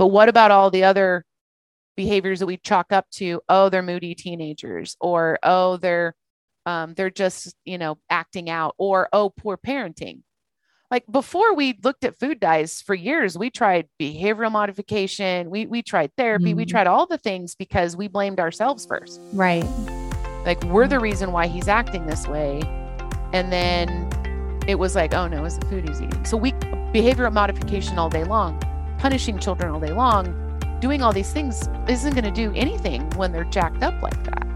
But what about all the other behaviors that we chalk up to, oh, they're moody teenagers, or oh, they're um, they're just, you know, acting out, or oh, poor parenting. Like before we looked at food dyes for years, we tried behavioral modification, we we tried therapy, mm we tried all the things because we blamed ourselves first. Right. Like we're the reason why he's acting this way. And then it was like, oh no, it's the food he's eating. So we behavioral modification all day long, punishing children all day long, doing all these things isn't going to do anything when they're jacked up like that.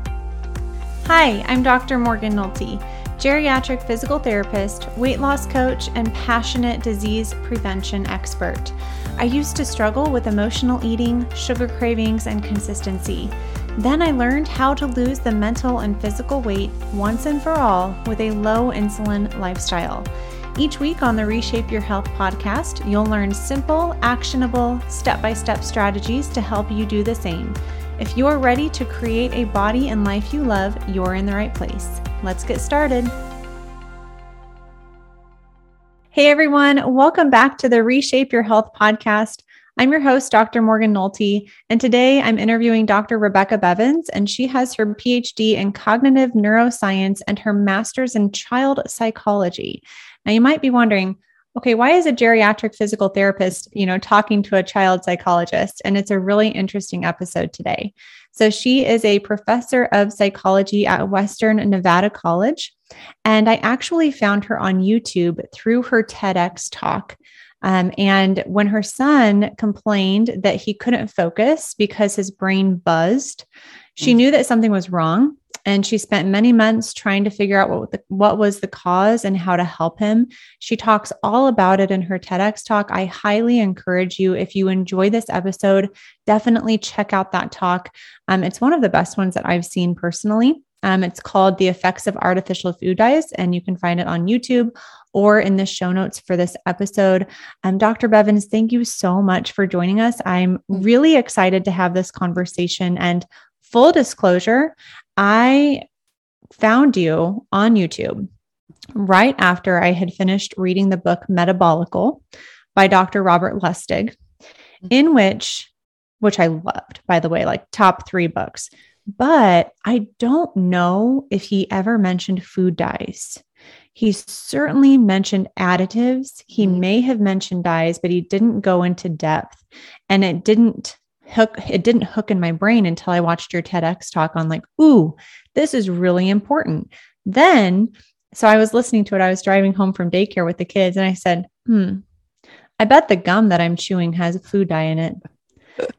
Hi, I'm Dr. Morgan Nolte, geriatric physical therapist, weight loss coach, and passionate disease prevention expert. I used to struggle with emotional eating, sugar cravings, and consistency. Then I learned how to lose the mental and physical weight once and for all with a low insulin lifestyle. Each week on the Reshape Your Health podcast, you'll learn simple, actionable, step by step strategies to help you do the same. If you're ready to create a body and life you love, you're in the right place. Let's get started. Hey everyone, welcome back to the Reshape Your Health podcast. I'm your host, Dr. Morgan Nolte, and today I'm interviewing Dr. Rebecca Bevans, and she has her PhD in cognitive neuroscience and her master's in child psychology. Now, you might be wondering, okay, why is a geriatric physical therapist, you know, talking to a child psychologist? And it's a really interesting episode today. So she is a professor of psychology at Western Nevada College. And I actually found her on YouTube through her TEDx talk. Um, and when her son complained that he couldn't focus because his brain buzzed, she mm. knew that something was wrong and she spent many months trying to figure out what the, what was the cause and how to help him. She talks all about it in her TEDx talk. I highly encourage you if you enjoy this episode, definitely check out that talk. Um, it's one of the best ones that I've seen personally. Um, it's called The Effects of Artificial Food Dyes, and you can find it on YouTube or in the show notes for this episode. Um, Dr. Bevans, thank you so much for joining us. I'm really excited to have this conversation. And full disclosure, I found you on YouTube right after I had finished reading the book Metabolical by Dr. Robert Lustig, in which, which I loved, by the way, like top three books. But I don't know if he ever mentioned food dyes. He certainly mentioned additives. He mm-hmm. may have mentioned dyes, but he didn't go into depth. And it didn't hook it didn't hook in my brain until I watched your TEDx talk on like, ooh, this is really important. Then, so I was listening to it. I was driving home from daycare with the kids and I said, hmm, I bet the gum that I'm chewing has a food dye in it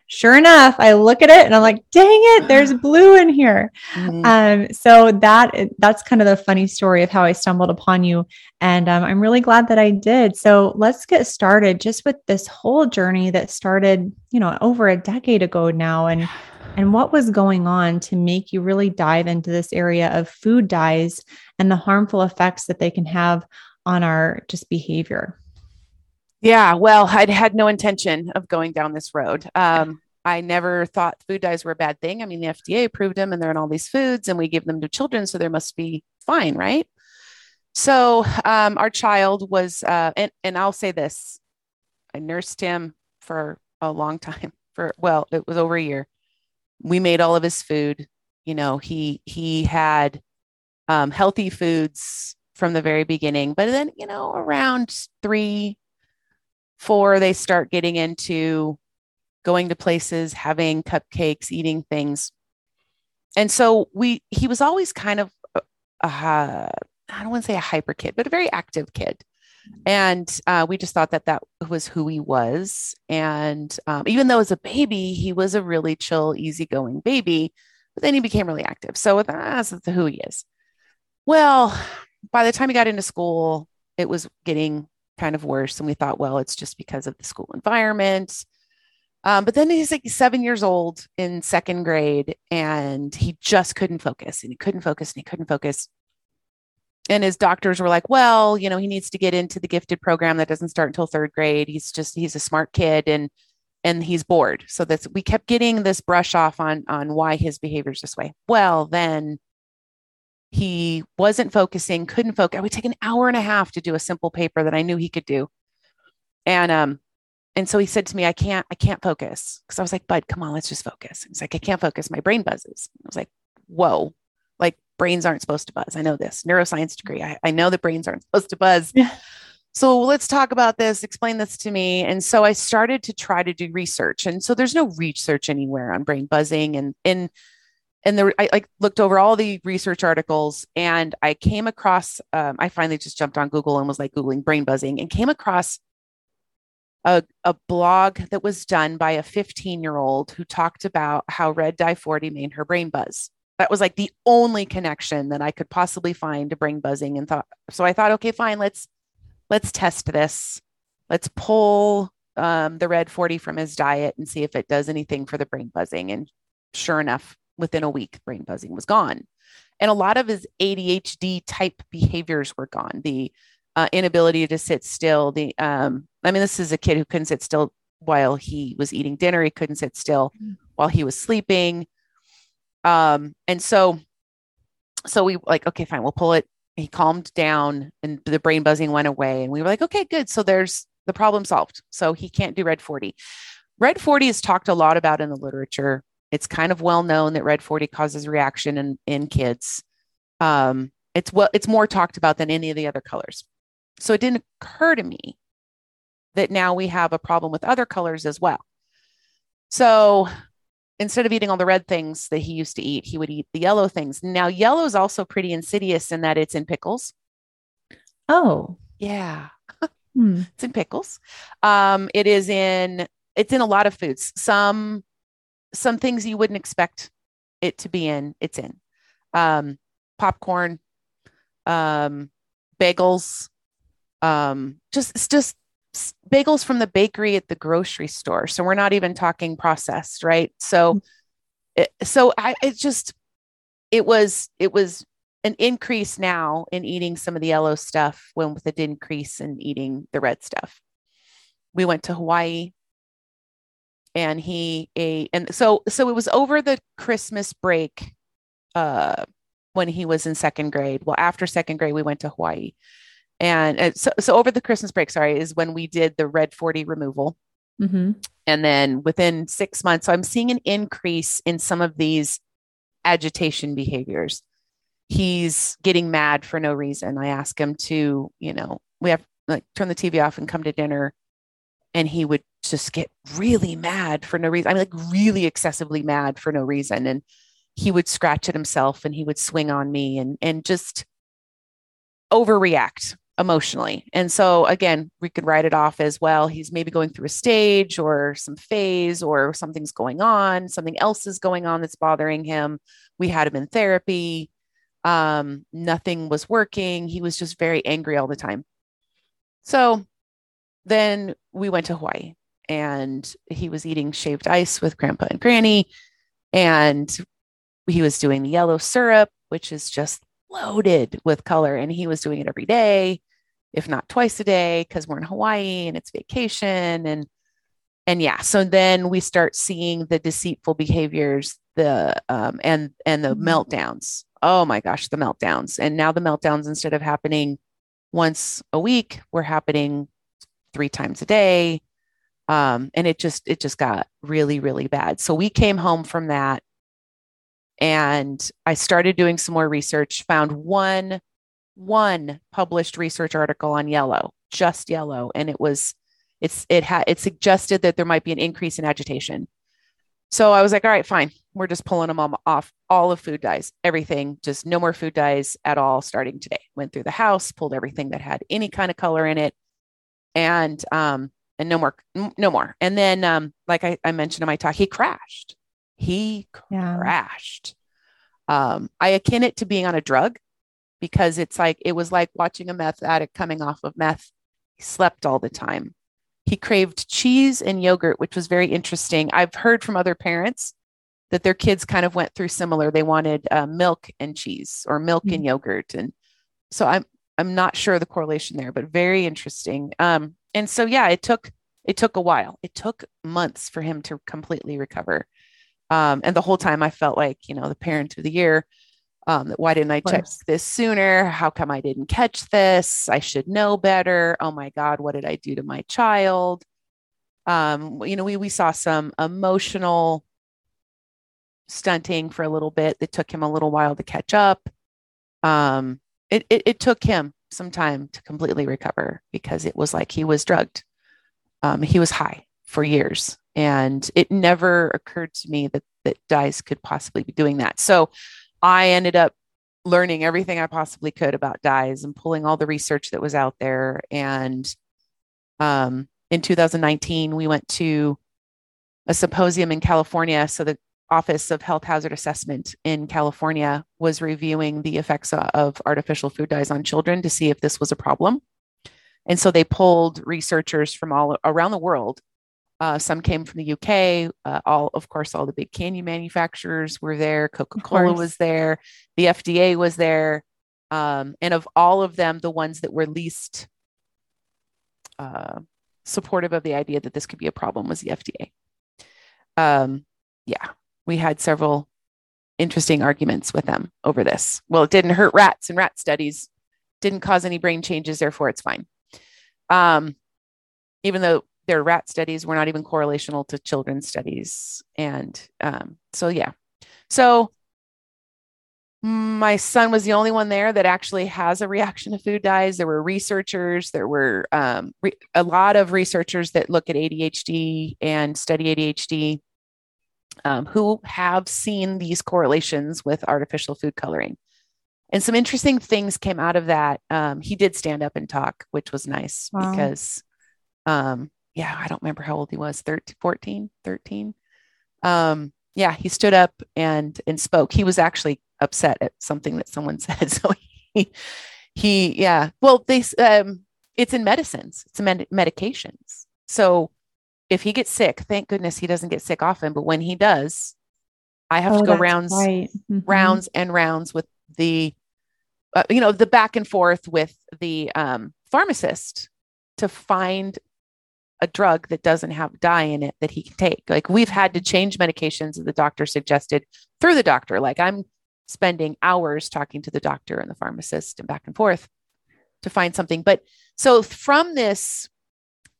sure enough, I look at it and I'm like, dang it, there's blue in here. Mm-hmm. Um, so that that's kind of the funny story of how I stumbled upon you. And um, I'm really glad that I did. So let's get started just with this whole journey that started, you know, over a decade ago now. And and what was going on to make you really dive into this area of food dyes and the harmful effects that they can have on our just behavior? Yeah, well, I'd had no intention of going down this road. Um, I never thought food dyes were a bad thing. I mean, the FDA approved them and they're in all these foods and we give them to children, so they must be fine, right? So um, our child was, uh, and, and I'll say this I nursed him for a long time, for, well, it was over a year. We made all of his food. You know, he, he had um, healthy foods from the very beginning, but then, you know, around three, four, they start getting into going to places, having cupcakes, eating things. And so we, he was always kind of, a I don't want to say a hyper kid, but a very active kid. And uh, we just thought that that was who he was. And um, even though as a baby, he was a really chill, easygoing baby, but then he became really active. So that's who he is. Well, by the time he got into school, it was getting kind of worse. And we thought, well, it's just because of the school environment. Um, but then he's like seven years old in second grade and he just couldn't focus and he couldn't focus and he couldn't focus. And his doctors were like, well, you know, he needs to get into the gifted program that doesn't start until third grade. He's just, he's a smart kid and, and he's bored. So that's, we kept getting this brush off on, on why his behavior is this way. Well, then he wasn't focusing, couldn't focus. I would take an hour and a half to do a simple paper that I knew he could do. And um, and so he said to me, I can't, I can't focus. Cause I was like, bud, come on, let's just focus. He's like, I can't focus. My brain buzzes. I was like, whoa, like brains aren't supposed to buzz. I know this neuroscience degree. I, I know that brains aren't supposed to buzz. Yeah. So let's talk about this. Explain this to me. And so I started to try to do research. And so there's no research anywhere on brain buzzing. And, and, and there, I like looked over all the research articles and I came across, um, I finally just jumped on Google and was like Googling brain buzzing and came across a, a blog that was done by a 15 year old who talked about how red dye 40 made her brain buzz. That was like the only connection that I could possibly find to brain buzzing and thought, so I thought, okay, fine, let's, let's test this. Let's pull um, the red 40 from his diet and see if it does anything for the brain buzzing. And sure enough, within a week, brain buzzing was gone. And a lot of his ADHD type behaviors were gone. The uh, inability to sit still. The um, I mean, this is a kid who couldn't sit still while he was eating dinner. He couldn't sit still mm. while he was sleeping. Um, and so, so we like, okay, fine, we'll pull it. He calmed down, and the brain buzzing went away. And we were like, okay, good. So there's the problem solved. So he can't do red forty. Red forty is talked a lot about in the literature. It's kind of well known that red forty causes reaction in in kids. Um, it's well, it's more talked about than any of the other colors. So it didn't occur to me that now we have a problem with other colors as well. So instead of eating all the red things that he used to eat, he would eat the yellow things. Now, yellow is also pretty insidious in that it's in pickles. Oh, yeah. Hmm. it's in pickles. Um, it is in it's in a lot of foods. Some some things you wouldn't expect it to be in, it's in. Um, popcorn, um, bagels, um, just it's just bagels from the bakery at the grocery store. So we're not even talking processed, right? So, mm-hmm. it, so I it just it was it was an increase now in eating some of the yellow stuff when with an increase in eating the red stuff. We went to Hawaii and he ate and so so it was over the Christmas break uh when he was in second grade. Well, after second grade, we went to Hawaii and uh, so, so over the Christmas break, sorry, is when we did the red 40 removal. Mm-hmm. And then within six months, so I'm seeing an increase in some of these agitation behaviors. He's getting mad for no reason. I ask him to, you know, we have like turn the TV off and come to dinner. And he would just get really mad for no reason. I mean, like really excessively mad for no reason. And he would scratch at himself and he would swing on me and and just overreact emotionally. And so again, we could write it off as well. He's maybe going through a stage or some phase or something's going on, something else is going on that's bothering him. We had him in therapy. Um, nothing was working. He was just very angry all the time. So then we went to Hawaii and he was eating shaved ice with grandpa and granny. And he was doing the yellow syrup, which is just loaded with color. And he was doing it every day, if not twice a day, because we're in Hawaii and it's vacation. And and yeah, so then we start seeing the deceitful behaviors, the um and and the mm-hmm. meltdowns. Oh my gosh, the meltdowns. And now the meltdowns, instead of happening once a week, were happening three times a day. Um, and it just it just got really, really bad. So we came home from that and I started doing some more research, found one one published research article on yellow, just yellow, and it was it's it had it suggested that there might be an increase in agitation. So I was like, all right, fine. We're just pulling them all off all of food dyes, everything, just no more food dyes at all starting today. Went through the house, pulled everything that had any kind of color in it, and um, and no more, no more. And then, um, like I, I mentioned in my talk, he crashed. He yeah. crashed. Um, I akin it to being on a drug because it's like it was like watching a meth addict coming off of meth. He slept all the time. He craved cheese and yogurt, which was very interesting. I've heard from other parents that their kids kind of went through similar. They wanted uh, milk and cheese or milk mm-hmm. and yogurt, and so I'm I'm not sure the correlation there, but very interesting. Um, and so yeah, it took it took a while. It took months for him to completely recover. Um, and the whole time I felt like, you know, the parent of the year. Um, why didn't I check this sooner? How come I didn't catch this? I should know better. Oh my God, what did I do to my child? Um, you know, we we saw some emotional stunting for a little bit that took him a little while to catch up. Um, it, it, it took him some time to completely recover because it was like he was drugged. Um, he was high for years, and it never occurred to me that that dyes could possibly be doing that. So I ended up learning everything I possibly could about dyes and pulling all the research that was out there. And um, in 2019, we went to a symposium in California. So the Office of Health Hazard Assessment in California was reviewing the effects of artificial food dyes on children to see if this was a problem. And so they pulled researchers from all around the world. Uh, some came from the UK. Uh, all, of course, all the big candy manufacturers were there. Coca Cola was there. The FDA was there. Um, and of all of them, the ones that were least uh, supportive of the idea that this could be a problem was the FDA. Um, yeah, we had several interesting arguments with them over this. Well, it didn't hurt rats and rat studies didn't cause any brain changes, therefore it's fine. Um, even though their rat studies were not even correlational to children's studies. And um, so, yeah. So, my son was the only one there that actually has a reaction to food dyes. There were researchers, there were um, re- a lot of researchers that look at ADHD and study ADHD um, who have seen these correlations with artificial food coloring. And some interesting things came out of that. Um, he did stand up and talk, which was nice wow. because, um, yeah, I don't remember how old he was 13, 14, 13. Um, yeah, he stood up and and spoke. He was actually upset at something that someone said. So he, he yeah. Well, they um, it's in medicines. It's in med- medications. So if he gets sick, thank goodness he doesn't get sick often, but when he does, I have oh, to go rounds, right. mm-hmm. rounds and rounds with the, uh, you know, the back and forth with the um, pharmacist to find a drug that doesn't have dye in it that he can take. Like we've had to change medications that the doctor suggested through the doctor. Like I'm spending hours talking to the doctor and the pharmacist and back and forth to find something. But so from this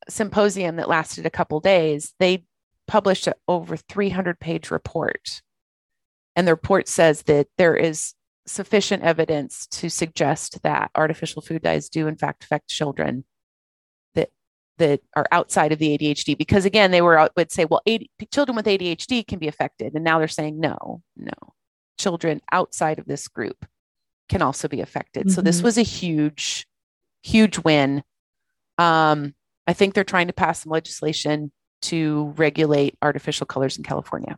symposium that lasted a couple days, they published an over 300 page report. And the report says that there is sufficient evidence to suggest that artificial food dyes do in fact affect children that that are outside of the ADHD because again they were would say well AD, children with ADHD can be affected and now they're saying no no children outside of this group can also be affected mm-hmm. so this mm-hmm. was a huge huge win um I think they're trying to pass some legislation to regulate artificial colors in California.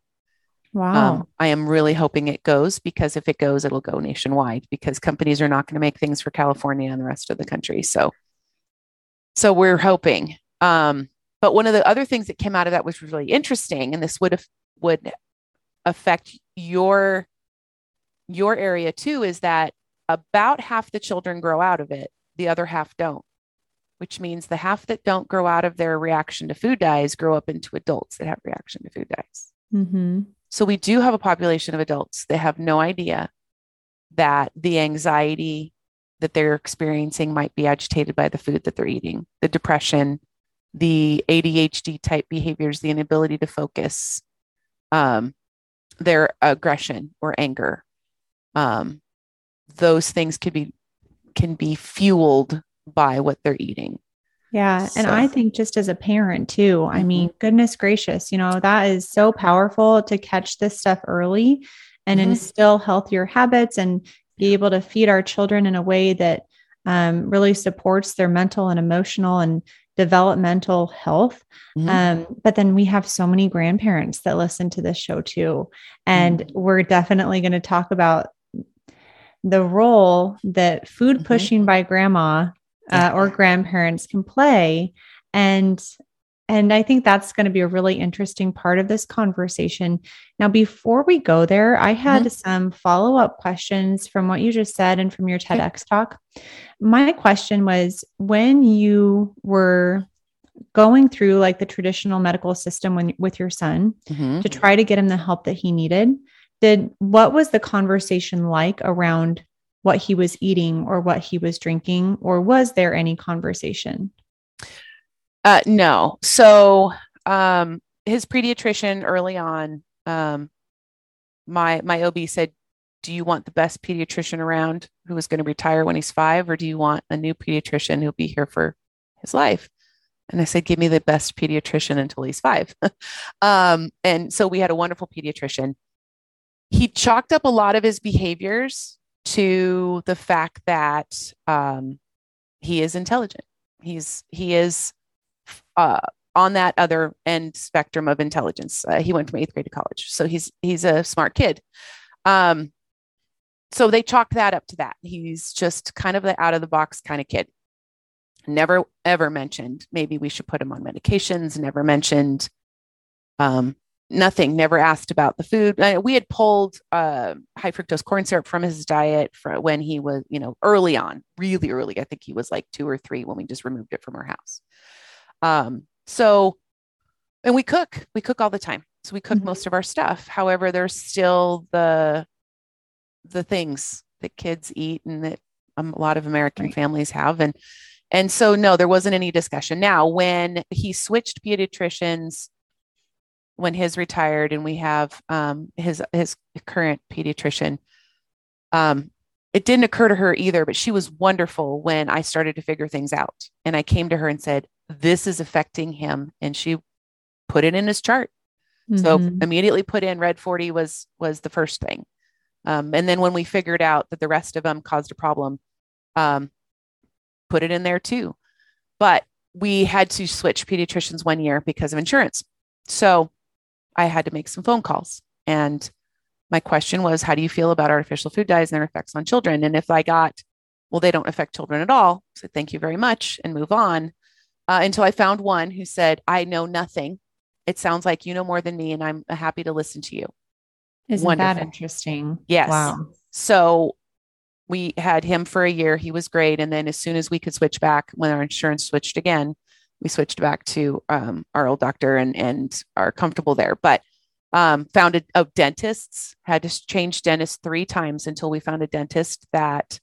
Wow. Um, I am really hoping it goes because if it goes, it'll go nationwide because companies are not going to make things for California and the rest of the country. So, so we're hoping. Um, but one of the other things that came out of that which was really interesting, and this would would affect your your area too, is that about half the children grow out of it, the other half don't which means the half that don't grow out of their reaction to food dyes grow up into adults that have reaction to food dyes. Mm-hmm. So we do have a population of adults that have no idea that the anxiety that they're experiencing might be agitated by the food that they're eating, the depression, the ADHD type behaviors, the inability to focus, um, their aggression or anger. Um, those things could be can be fueled by what they're eating. Yeah. So. And I think just as a parent too, mm-hmm. I mean, goodness gracious, you know, that is so powerful to catch this stuff early and mm-hmm. instill healthier habits and be able to feed our children in a way that um, really supports their mental and emotional and developmental health. Mm-hmm. Um, but then we have so many grandparents that listen to this show too. And mm-hmm. we're definitely going to talk about the role that food mm-hmm. pushing by grandma uh, or grandparents can play. And and i think that's going to be a really interesting part of this conversation. Now before we go there i had mm-hmm. some follow-up questions from what you just said and from your tedx talk. My question was when you were going through like the traditional medical system when, with your son mm-hmm. to try to get him the help that he needed did what was the conversation like around what he was eating or what he was drinking, or was there any conversation? Uh, no. So um, his pediatrician early on. Um, my my OB said, "Do you want the best pediatrician around who is going to retire when he's five, or do you want a new pediatrician who'll be here for his life?" And I said, "Give me the best pediatrician until he's five. um, and so we had a wonderful pediatrician. He chalked up a lot of his behaviors to the fact that um, he is intelligent. He's he is uh, on that other end spectrum of intelligence. Uh, he went from eighth grade to college, so he's he's a smart kid. Um, so they chalk that up to that. He's just kind of the out of the box kind of kid. Never ever mentioned maybe we should put him on medications. Never mentioned um, nothing. Never asked about the food. Uh, we had pulled uh, high fructose corn syrup from his diet when he was, you know, early on, really early. I think he was like two or three when we just removed it from our house. Um, so, and we cook, we cook all the time. So we cook mm-hmm. most of our stuff. However, there's still the the things that kids eat and that um, a lot of American right. families have. And and so no, there wasn't any discussion. Now, when he switched pediatricians, when his retired, and we have um, his his current pediatrician, um, it didn't occur to her either, but she was wonderful when I started to figure things out. And I came to her and said, This is affecting him. And she put it in his chart. Mm-hmm. So immediately put in red 40 was was the first thing. Um, and then when we figured out that the rest of them caused a problem, um, put it in there too. But we had to switch pediatricians one year because of insurance. So I had to make some phone calls. And my question was, how do you feel about artificial food dyes and their effects on children? And if I got, well, they don't affect children at all, said, thank you very much and move on. Uh, until I found one who said, I know nothing. It sounds like you know more than me, and I'm happy to listen to you. Isn't Wonderful. that interesting? Yes. Wow. So we had him for a year. He was great. And then as soon as we could switch back, when our insurance switched again, we switched back to um, our old doctor and and are comfortable there. But um, found a, a dentists had to change dentists three times until we found a dentist that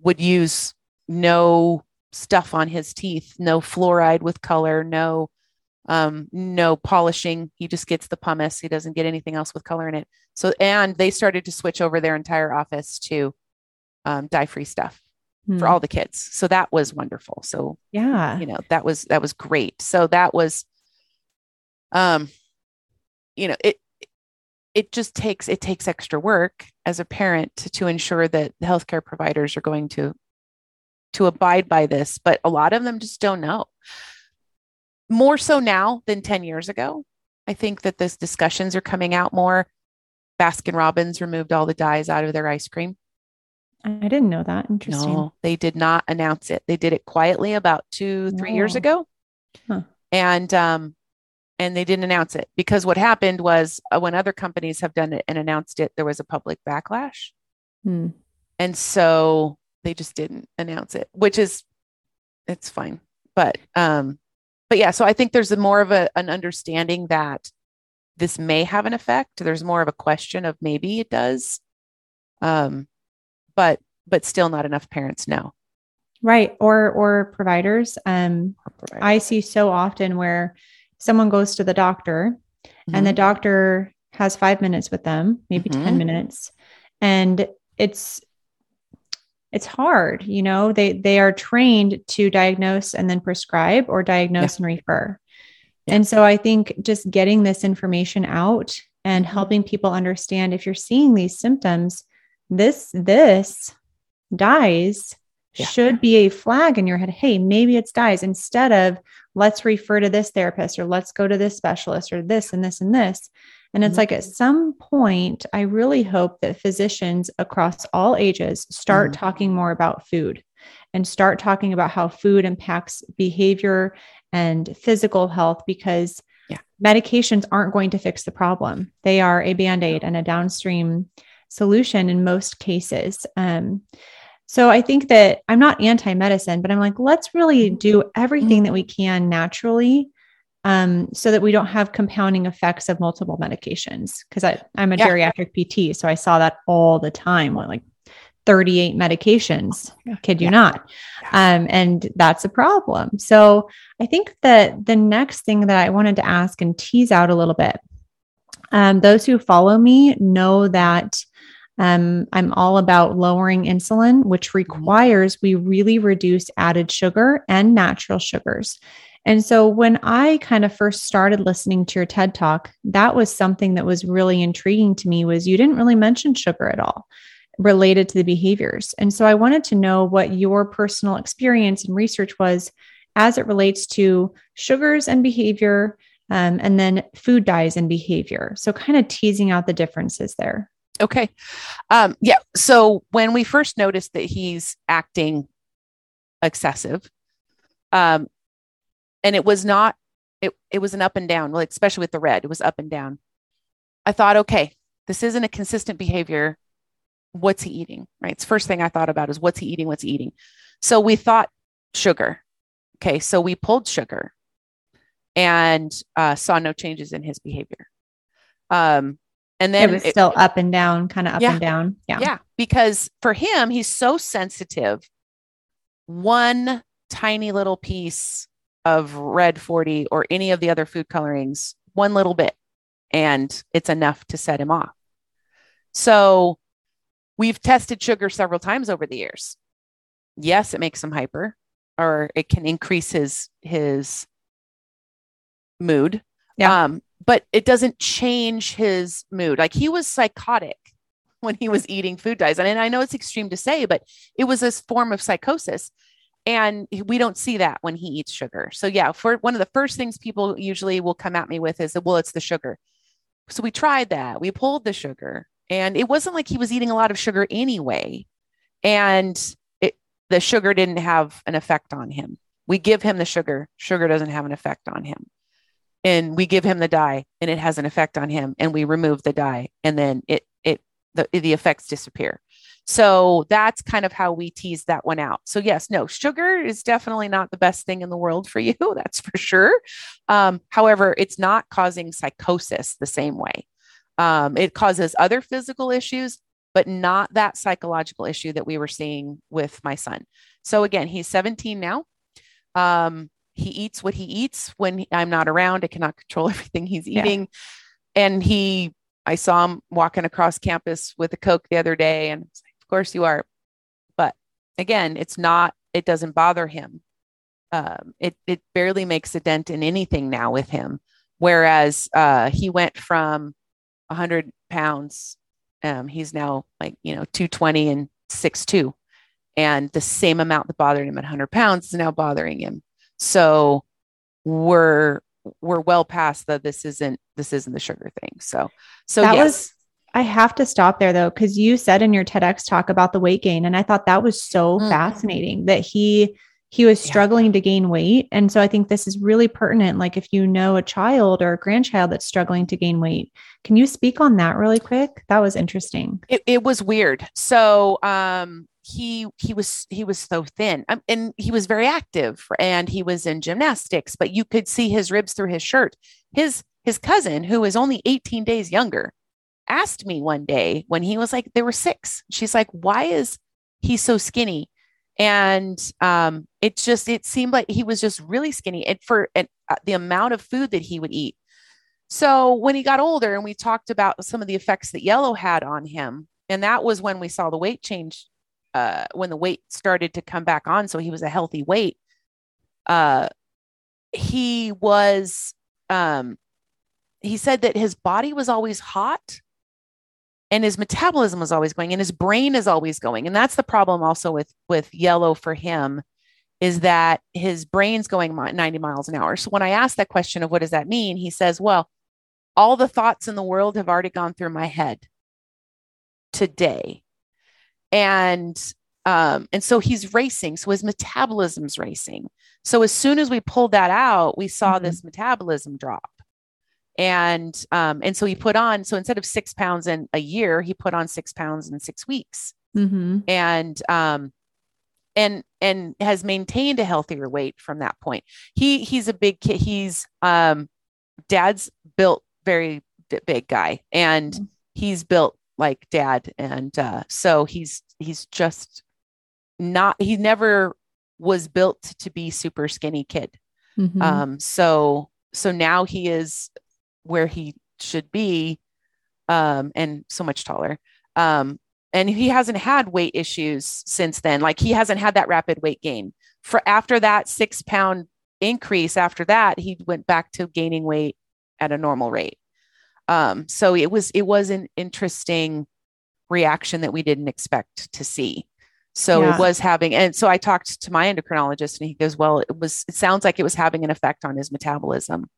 would use no stuff on his teeth, no fluoride with color, no um, no polishing. He just gets the pumice. He doesn't get anything else with color in it. So, and they started to switch over their entire office to um, dye free stuff for hmm. all the kids. So that was wonderful. So yeah, you know, that was, that was great. So that was, um, you know, it, it just takes, it takes extra work as a parent to, to ensure that the healthcare providers are going to, to abide by this, but a lot of them just don't know. More so now than 10 years ago. I think that those discussions are coming out more. Baskin Robbins removed all the dyes out of their ice cream. I didn't know that. Interesting. No, they did not announce it. They did it quietly about two, three years ago. Huh. And um, and they didn't announce it because what happened was uh, when other companies have done it and announced it, there was a public backlash. Hmm. And so they just didn't announce it, which is it's fine. But um, but yeah, so I think there's a more of a, an understanding that this may have an effect. There's more of a question of maybe it does. Um, but but still not enough parents know right or or providers um or providers. i see so often where someone goes to the doctor mm-hmm. and the mm-hmm. doctor has five minutes with them maybe mm-hmm. 10 minutes and it's it's hard you know they they are trained to diagnose and then prescribe or diagnose yeah. and refer yeah. and so i think just getting this information out and mm-hmm. helping people understand if you're seeing these symptoms this this dyes yeah. should be a flag in your head hey maybe it's dyes instead of let's refer to this therapist or let's go to this specialist or this and this and this and it's mm-hmm. like at some point i really hope that physicians across all ages start mm-hmm. talking more about food and start talking about how food impacts behavior and physical health because yeah. medications aren't going to fix the problem they are a band-aid and a downstream solution in most cases. Um, so I think that I'm not anti medicine, but I'm like, let's really do everything that we can naturally um, so that we don't have compounding effects of multiple medications. Because I'm a yeah. geriatric PT, so I saw that all the time. Like 38 medications. Kid you yeah. not. Um, and that's a problem. So I think that the next thing that I wanted to ask and tease out a little bit um, those who follow me know that um, I'm all about lowering insulin, which mm-hmm. requires we really reduce added sugar and natural sugars. And so when I kind of first started listening to your TED talk, that was something that was really intriguing to me was you didn't really mention sugar at all related to the behaviors. And so I wanted to know what your personal experience and research was as it relates to sugars and behavior um, and then food dyes and behavior. So kind of teasing out the differences there. Okay. Um, yeah. So when we first noticed that he's acting excessive, um, and it was not, it, it was an up and down, like especially with the red, it was up and down. I thought, okay, this isn't a consistent behavior. What's he eating? Right. It's first thing I thought about is what's he eating? What's he eating? So we thought sugar. Okay. So we pulled sugar and uh, saw no changes in his behavior. Um, and then it was still it, up and down, kind of up yeah, and down. Yeah. Yeah. Because for him, he's so sensitive. One tiny little piece of red 40 or any of the other food colorings, one little bit, and it's enough to set him off. So we've tested sugar several times over the years. Yes, it makes him hyper or it can increase his his mood. Yeah. Um, but it doesn't change his mood. Like he was psychotic when he was eating food dyes. And I know it's extreme to say, but it was this form of psychosis. And we don't see that when he eats sugar. So, yeah, for one of the first things people usually will come at me with is, well, it's the sugar. So, we tried that. We pulled the sugar, and it wasn't like he was eating a lot of sugar anyway. And it, the sugar didn't have an effect on him. We give him the sugar, sugar doesn't have an effect on him and we give him the dye and it has an effect on him and we remove the dye and then it it the, the effects disappear. So that's kind of how we tease that one out. So yes no sugar is definitely not the best thing in the world for you that's for sure. Um, however it's not causing psychosis the same way. Um, it causes other physical issues but not that psychological issue that we were seeing with my son. So again he's 17 now. Um, he eats what he eats when I'm not around. I cannot control everything he's eating. Yeah. And he, I saw him walking across campus with a Coke the other day, and like, of course you are. But again, it's not, it doesn't bother him. Um, it, it barely makes a dent in anything now with him. Whereas uh, he went from 100 pounds, um, he's now like, you know, 220 and 6'2. And the same amount that bothered him at 100 pounds is now bothering him so we're we're well past the this isn't this isn't the sugar thing. So so that yes. was I have to stop there though, because you said in your TEDx talk about the weight gain, and I thought that was so mm. fascinating that he he was struggling yeah. to gain weight. And so I think this is really pertinent. Like if you know a child or a grandchild that's struggling to gain weight, can you speak on that really quick? That was interesting. It, it was weird. So um he he was he was so thin um, and he was very active and he was in gymnastics but you could see his ribs through his shirt. His his cousin who is only 18 days younger asked me one day when he was like they were six she's like why is he so skinny? And um it just it seemed like he was just really skinny and for and, uh, the amount of food that he would eat. So when he got older and we talked about some of the effects that yellow had on him and that was when we saw the weight change uh, when the weight started to come back on, so he was a healthy weight. Uh, he was, um, he said that his body was always hot and his metabolism was always going and his brain is always going and that's the problem also with with yellow for him is that his brain's going 90 miles an hour so when i asked that question of what does that mean he says well all the thoughts in the world have already gone through my head today and um, and so he's racing so his metabolism's racing so as soon as we pulled that out we saw mm-hmm. this metabolism drop and um, and so he put on so instead of six pounds in a year he put on six pounds in six weeks mm-hmm. and um and and has maintained a healthier weight from that point he he's a big kid he's um dad's built very big guy and mm-hmm. he's built like dad and uh, so he's he's just not he never was built to be super skinny kid. Mhm. Um, so so now he is where he should be, um, and so much taller. Um, and he hasn't had weight issues since then. Like he hasn't had that rapid weight gain. For after that six pound increase, after that, he went back to gaining weight at a normal rate. Um, so it was it was an interesting reaction that we didn't expect to see. So Yeah. it was having, and so I talked to my endocrinologist, and he goes, "Well, it was. It sounds like it was having an effect on his metabolism."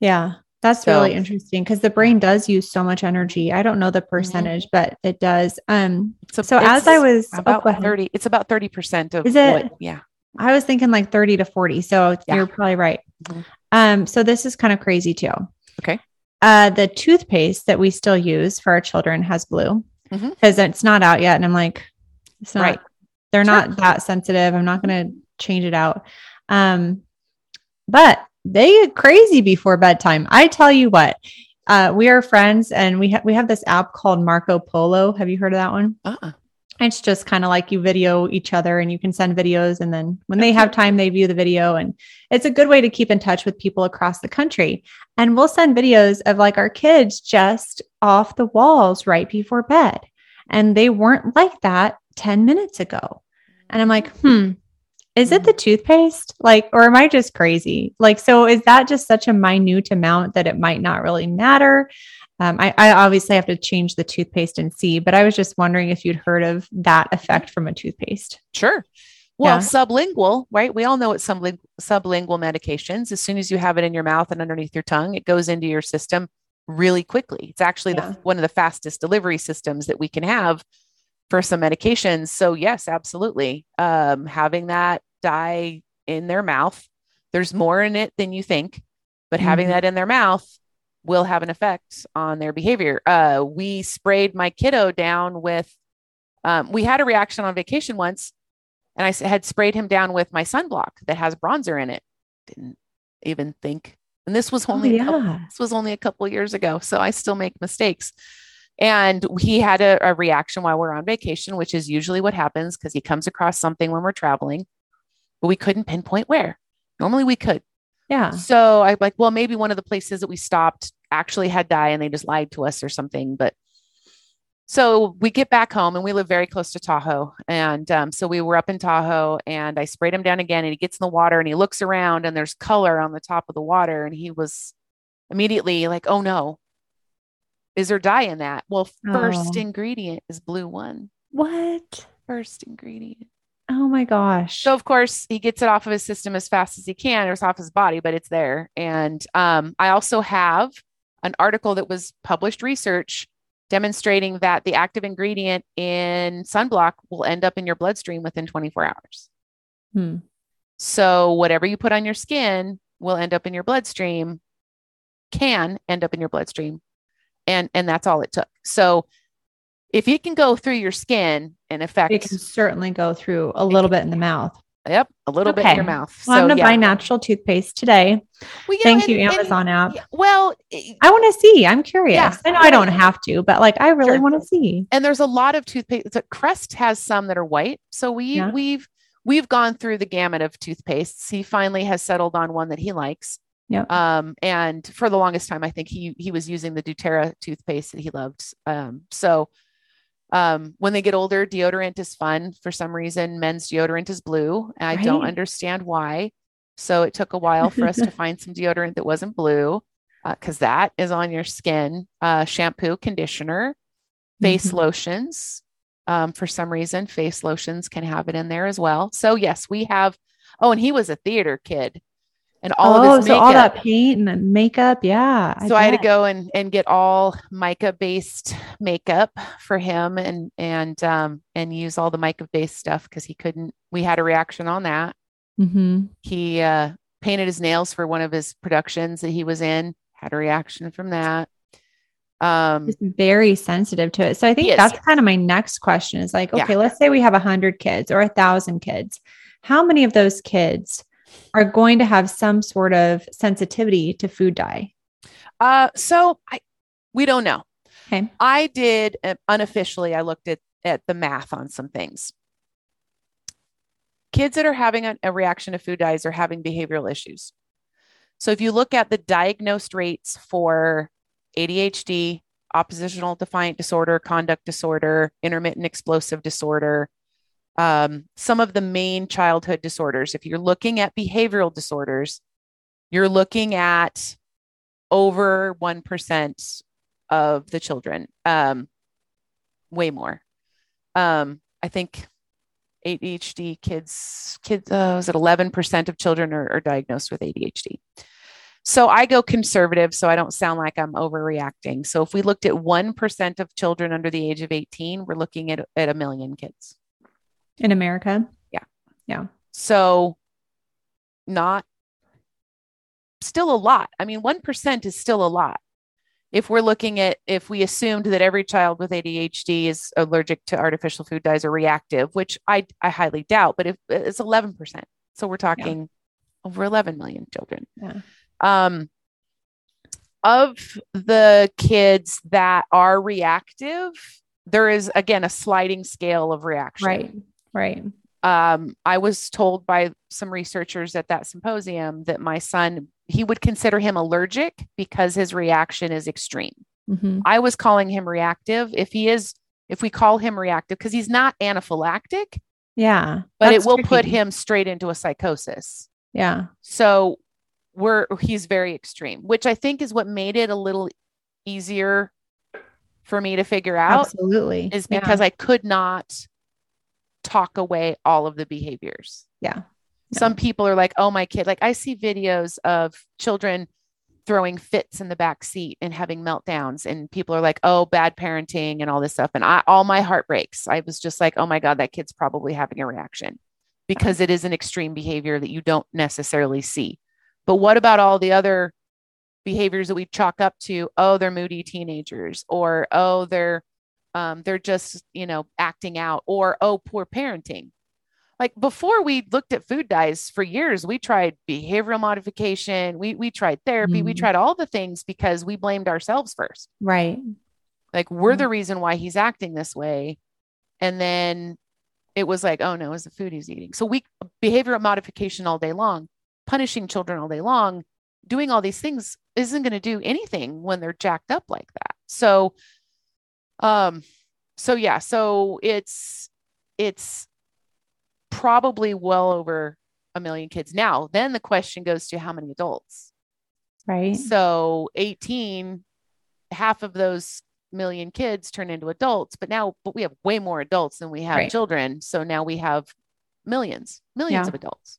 Yeah, that's So- really interesting because the brain does use so much energy. I don't know the Mm-hmm. percentage, but it does. Um, So, so as I was oh, about thirty, it's about thirty percent of Is it? what? Yeah, I was thinking like 30 to 40. So Yeah. you're probably right. Mhm. Um, so this is kind of crazy too. Okay. Uh, the toothpaste that we still use for our children has blue because it's not out yet. And I'm like, it's not, Right. they're Sure. not that sensitive. I'm not going to change it out. Um, but they get crazy before bedtime. I tell you what, uh, we are friends and we have, we have this app called Marco Polo. Have you heard of that one? uh-uh. It's just kind of like you video each other and you can send videos and then when they have time they view the video and it's a good way to keep in touch with people across the country. And we'll send videos of like our kids just off the walls right before bed and they weren't like that 10 minutes ago. And i'm like hmm is it the toothpaste? Like or am i just crazy? Like so is that just such a minute amount that it might not really matter um, I, I obviously have to change the toothpaste and see, but I was just wondering if you'd heard of that effect from a toothpaste. Sure. Well, Yeah. sublingual, right? We all know it's subling- sublingual medications. As soon as you have it in your mouth and underneath your tongue, it goes into your system really quickly. It's actually Yeah. the, one of the fastest delivery systems that we can have for some medications. So, yes, absolutely. Um, having that dye in their mouth, there's more in it than you think, but having Mhm. that in their mouth will have an effect on their behavior. Uh, we sprayed my kiddo down with, um, we had a reaction on vacation once and I had sprayed him down with my sunblock that has bronzer in it. Didn't even think. And this was only a couple- yeah. this was only a couple of years ago, so I still make mistakes. And he had a, a reaction while we're on vacation, which is usually what happens because he comes across something when we're traveling, but we couldn't pinpoint where. Normally we could. Yeah. So I'm like, well, maybe one of the places that we stopped actually had dye and they just lied to us or something. But so we get back home and we live very close to Tahoe. And um, so we were up in Tahoe and I sprayed him down again and he gets in the water and he looks around and there's color on the top of the water. And he was immediately like, oh no, is there dye in that? Well, first Oh. ingredient is blue one. What? First ingredient. Oh my gosh. So of course he gets it off of his system as fast as he can, or it's off his body, but it's there. And um, I also have an article that was published research demonstrating that the active ingredient in sunblock will end up in your bloodstream within 24 hours. Hmm. So whatever you put on your skin will end up in your bloodstream, can end up in your bloodstream. And and that's all it took. So if it can go through your skin and affect it can certainly go through a little bit in the mouth. yep, a little bit in your mouth. Well, I'm going to yeah. buy natural toothpaste today. Well, you know, Thank and- you, and- Amazon app. well, i- want to see. I'm curious. Yeah, I know I don't have to, but like I really Sure. want to see. and there's a lot of toothpaste. so Crest has some that are white. So we we've we've gone through the gamut of toothpastes. He finally has settled on one that he likes. Yeah. Um, and for the longest time, I think he he was using the doTERRA toothpaste that he loved. Um, so um, when they get older, deodorant is fun. For some reason, men's deodorant is blue. I don't understand why. So it took a while for us to find some deodorant that wasn't blue, because that is on your skin. Uh, shampoo, conditioner, face Mhm. lotions. Um, for some reason, face lotions can have it in there as well. So yes, we have. Oh, and he was a theater kid, and all oh, of his so makeup. all that paint and the makeup. Yeah. so I had to go and and get all mica based makeup for him and and um and use all the mica based stuff because he couldn't. We had a reaction on that. Mhm. He uh, painted his nails for one of his productions that he was in. Had a reaction from that. Um, Just very sensitive to it. So I think is, that's kind of my next question is like, Yeah. okay, let's say we have a hundred kids or a thousand kids. How many of those kids are going to have some sort of sensitivity to food dye? Uh, so I we don't know. Okay. I did uh, unofficially. I looked at at the math on some things. Kids that are having a, a reaction to food dyes are having behavioral issues. So if you look at the diagnosed rates for ADHD, oppositional defiant disorder, conduct disorder, intermittent explosive disorder, um, some of the main childhood disorders. If you're looking at behavioral disorders, you're looking at over 1% of the children, um, way more. Um, I think ADHD kids, kids, uh, was it 11% of children are, are diagnosed with ADHD. So I go conservative so I don't sound like I'm overreacting. So if we looked at 1% of children under the age of 18, we're looking at, at a million kids in America. Yeah. Yeah. So not still a lot. I mean, 1% is still a lot. If we're looking at, if we assumed that every child with ADHD is allergic to artificial food dyes or reactive, which I, I highly doubt, but if it's 11%. So we're talking yeah. over 11 million children. Yeah. Um, of the kids that are reactive, there is again a sliding scale of reaction. Right. Right. Um, I was told by some researchers at that symposium that my son, he would consider him allergic because his reaction is extreme. Mm-hmm. I was calling him reactive. If he is, if we call him reactive, because he's not anaphylactic. Yeah. But it will tricky. put him straight into a psychosis. Yeah. So we're, he's very extreme, which I think is what made it a little easier for me to figure out. Absolutely. Is because yeah. I could not talk away all of the behaviors. Yeah. Some people are like, oh, my kid, like I see videos of children throwing fits in the back seat and having meltdowns. And people are like, oh, bad parenting and all this stuff. And I, all my heart breaks. I was just like, oh my God, that kid's probably having a reaction because it is an extreme behavior that you don't necessarily see. But what about all the other behaviors that we chalk up to, oh, they're moody teenagers or, oh, they're um, they're just you know acting out or oh poor parenting. Like before we looked at food dyes for years we tried behavioral modification we we tried therapy mm we mm-hmm. tried all the things because we blamed ourselves first. Right. Like we're mm. the reason why he's acting this way. And then it was like oh no it's the food he's eating. So we behavioral modification all day long punishing children all day long doing all these things isn't going to do anything when they're jacked up like that. So um, so yeah, so it's it's probably well over a million kids now. Then the question goes to how many adults? Right. So 18, half of those million kids turn into adults, but now but we have way more adults than we have right. children. So now we have millions, millions yeah. of adults.